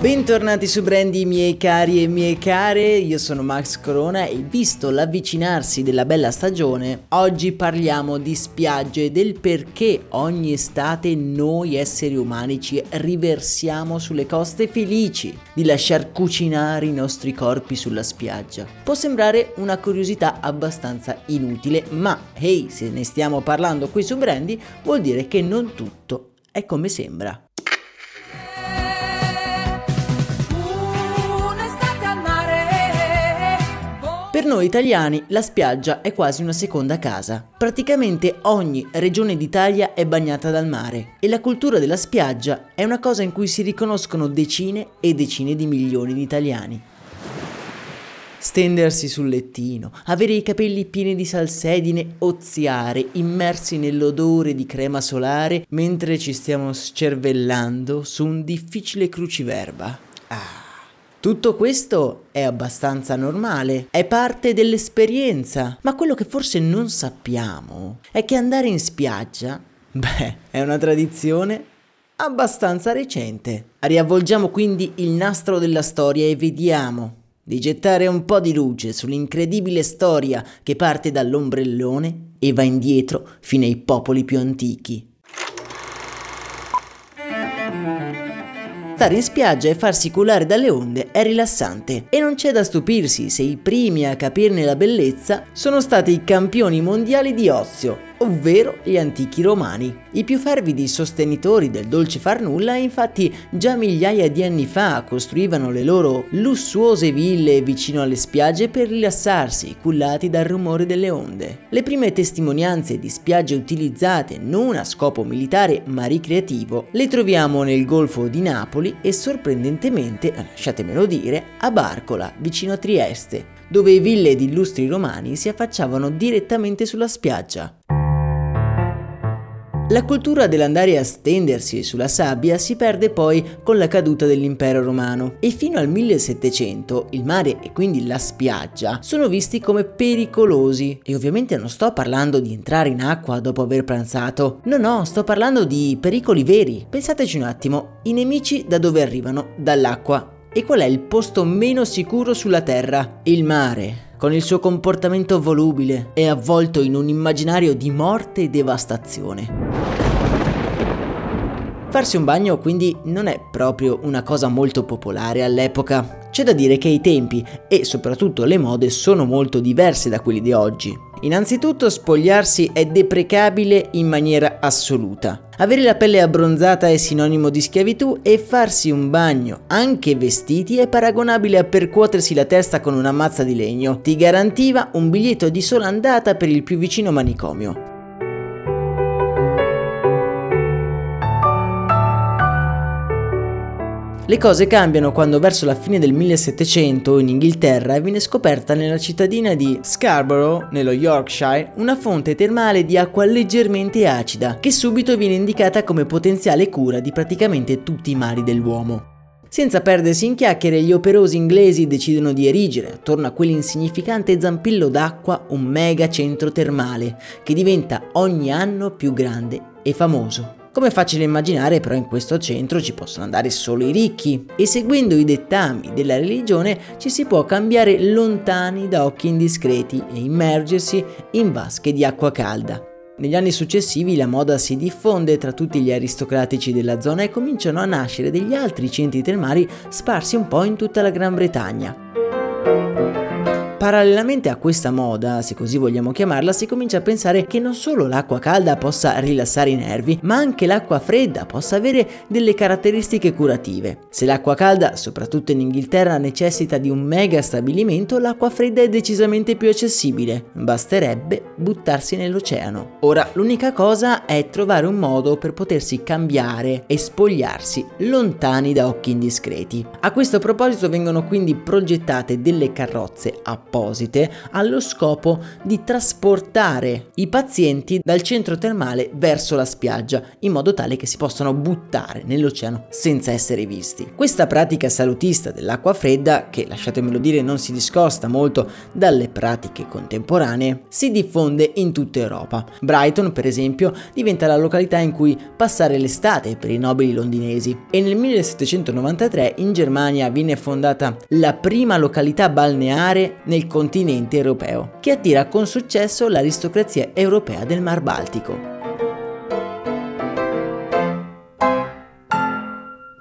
Bentornati su Brandy miei cari e mie care, io sono Max Corona e visto l'avvicinarsi della bella stagione, oggi parliamo di spiagge e del perché ogni estate noi esseri umani ci riversiamo sulle coste felici di lasciar cucinare i nostri corpi sulla spiaggia. Può sembrare una curiosità abbastanza inutile, ma hey, se ne stiamo parlando qui su Brandy, vuol dire che non tutto è come sembra. Per noi italiani la spiaggia è quasi una seconda casa. Praticamente ogni regione d'Italia è bagnata dal mare e la cultura della spiaggia è una cosa in cui si riconoscono decine e decine di milioni di italiani. Stendersi sul lettino, avere i capelli pieni di salsedine, oziare, immersi nell'odore di crema solare mentre ci stiamo scervellando su un difficile cruciverba. Ah. Tutto questo è abbastanza normale, è parte dell'esperienza, ma quello che forse non sappiamo è che andare in spiaggia, beh, è una tradizione abbastanza recente. Riavvolgiamo quindi il nastro della storia e vediamo di gettare un po' di luce sull'incredibile storia che parte dall'ombrellone e va indietro fino ai popoli più antichi. Stare in spiaggia e farsi culare dalle onde è rilassante. E non c'è da stupirsi se i primi a capirne la bellezza sono stati i campioni mondiali di ozio, ovvero gli antichi romani. I più fervidi sostenitori del dolce far nulla infatti già migliaia di anni fa costruivano le loro lussuose ville vicino alle spiagge per rilassarsi, cullati dal rumore delle onde. Le prime testimonianze di spiagge utilizzate non a scopo militare ma ricreativo le troviamo nel Golfo di Napoli e sorprendentemente, lasciatemelo dire, a Barcola, vicino a Trieste, dove ville di illustri romani si affacciavano direttamente sulla spiaggia. La cultura dell'andare a stendersi sulla sabbia si perde poi con la caduta dell'impero romano e fino al 1700 il mare e quindi la spiaggia sono visti come pericolosi e ovviamente non sto parlando di entrare in acqua dopo aver pranzato, no no, sto parlando di pericoli veri. Pensateci un attimo, i nemici da dove arrivano? Dall'acqua. E qual è il posto meno sicuro sulla Terra? Il mare con il suo comportamento volubile, è avvolto in un immaginario di morte e devastazione. Farsi un bagno quindi non è proprio una cosa molto popolare all'epoca. C'è da dire che i tempi e soprattutto le mode sono molto diverse da quelli di oggi. Innanzitutto spogliarsi è deprecabile in maniera assoluta. Avere la pelle abbronzata è sinonimo di schiavitù e farsi un bagno, anche vestiti, è paragonabile a percuotersi la testa con una mazza di legno. Ti garantiva un biglietto di sola andata per il più vicino manicomio. Le cose cambiano quando verso la fine del 1700 in Inghilterra viene scoperta nella cittadina di Scarborough, nello Yorkshire, una fonte termale di acqua leggermente acida, che subito viene indicata come potenziale cura di praticamente tutti i mali dell'uomo. Senza perdersi in chiacchiere, gli operosi inglesi decidono di erigere attorno a quell'insignificante zampillo d'acqua un mega centro termale che diventa ogni anno più grande e famoso. Come facile immaginare, però in questo centro ci possono andare solo i ricchi e seguendo i dettami della religione ci si può cambiare lontani da occhi indiscreti e immergersi in vasche di acqua calda. Negli anni successivi la moda si diffonde tra tutti gli aristocratici della zona e cominciano a nascere degli altri centri termali sparsi un po' in tutta la Gran Bretagna. Parallelamente a questa moda, se così vogliamo chiamarla, si comincia a pensare che non solo l'acqua calda possa rilassare i nervi, ma anche l'acqua fredda possa avere delle caratteristiche curative. Se l'acqua calda, soprattutto in Inghilterra, necessita di un mega stabilimento, l'acqua fredda è decisamente più accessibile. Basterebbe buttarsi nell'oceano. Ora, l'unica cosa è trovare un modo per potersi cambiare e spogliarsi lontani da occhi indiscreti. A questo proposito vengono quindi progettate delle carrozze apposite allo scopo di trasportare i pazienti dal centro termale verso la spiaggia in modo tale che si possano buttare nell'oceano senza essere visti. Questa pratica salutista dell'acqua fredda, che lasciatemelo dire non si discosta molto dalle pratiche contemporanee, si diffonde in tutta Europa. Brighton, per esempio, diventa la località in cui passare l'estate per i nobili londinesi e nel 1793 in Germania viene fondata la prima località balneare nel continente europeo, che attira con successo l'aristocrazia europea del Mar Baltico.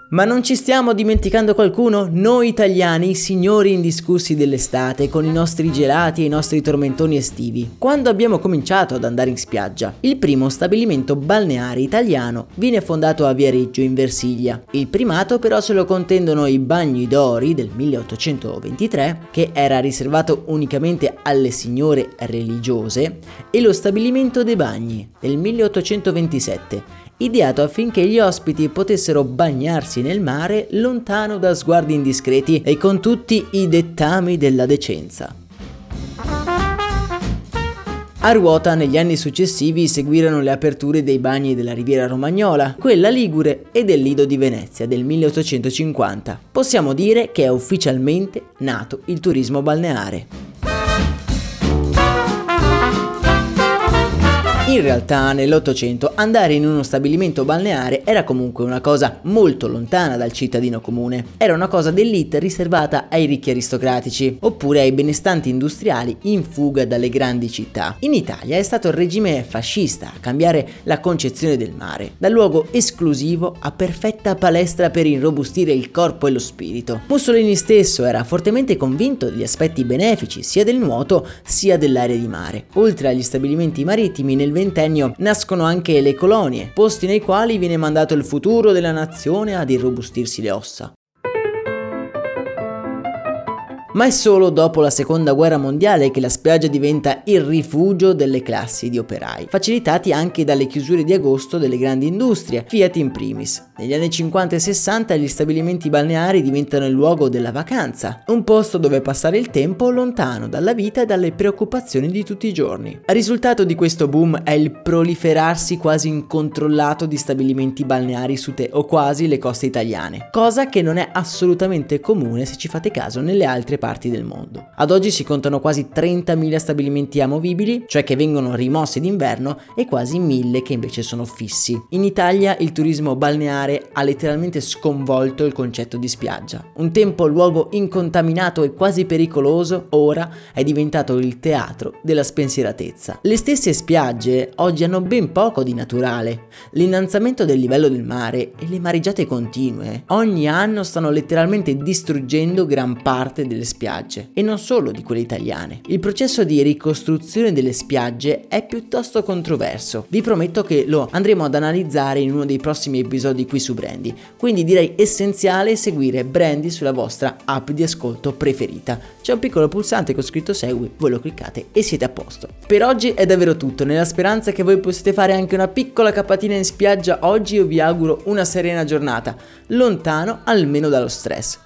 Ma non ci stiamo dimenticando qualcuno? Noi italiani, signori indiscussi dell'estate, con i nostri gelati e i nostri tormentoni estivi. Quando abbiamo cominciato ad andare in spiaggia? Il primo stabilimento balneare italiano viene fondato a Viareggio in Versilia. Il primato però se lo contendono i Bagni d'Ori del 1823, che era riservato unicamente alle signore religiose, e lo stabilimento dei Bagni del 1827 ideato affinché gli ospiti potessero bagnarsi nel mare lontano da sguardi indiscreti e con tutti i dettami della decenza. A ruota negli anni successivi seguirono le aperture dei bagni della Riviera Romagnola, quella Ligure e del Lido di Venezia del 1850. Possiamo dire che è ufficialmente nato il turismo balneare. In realtà nell'Ottocento andare in uno stabilimento balneare era comunque una cosa molto lontana dal cittadino comune. Era una cosa d'elite riservata ai ricchi aristocratici oppure ai benestanti industriali in fuga dalle grandi città. In Italia è stato il regime fascista a cambiare la concezione del mare, da luogo esclusivo a perfetta palestra per irrobustire il corpo e lo spirito. Mussolini stesso era fortemente convinto degli aspetti benefici sia del nuoto sia dell'area di mare. Oltre agli stabilimenti marittimi nel ventennio nascono anche le colonie, posti nei quali viene mandato il futuro della nazione ad irrobustirsi le ossa ma è solo dopo la seconda guerra mondiale che la spiaggia diventa il rifugio delle classi di operai, facilitati anche dalle chiusure di agosto delle grandi industrie, Fiat in primis. Negli anni 50 e 60 gli stabilimenti balneari diventano il luogo della vacanza, un posto dove passare il tempo lontano dalla vita e dalle preoccupazioni di tutti i giorni. Il risultato di questo boom è il proliferarsi quasi incontrollato di stabilimenti balneari su te o quasi le coste italiane, cosa che non è assolutamente comune se ci fate caso nelle altre parti parti del mondo. Ad oggi si contano quasi 30.000 stabilimenti amovibili, cioè che vengono rimossi d'inverno, e quasi 1.000 che invece sono fissi. In Italia il turismo balneare ha letteralmente sconvolto il concetto di spiaggia. Un tempo luogo incontaminato e quasi pericoloso, ora è diventato il teatro della spensieratezza. Le stesse spiagge oggi hanno ben poco di naturale. L'innalzamento del livello del mare e le mareggiate continue ogni anno stanno letteralmente distruggendo gran parte delle spiagge spiagge e non solo di quelle italiane. Il processo di ricostruzione delle spiagge è piuttosto controverso. Vi prometto che lo andremo ad analizzare in uno dei prossimi episodi qui su Brandy, quindi direi essenziale seguire Brandy sulla vostra app di ascolto preferita. C'è un piccolo pulsante con scritto segui, voi lo cliccate e siete a posto. Per oggi è davvero tutto, nella speranza che voi possiate fare anche una piccola capatina in spiaggia oggi io vi auguro una serena giornata, lontano almeno dallo stress.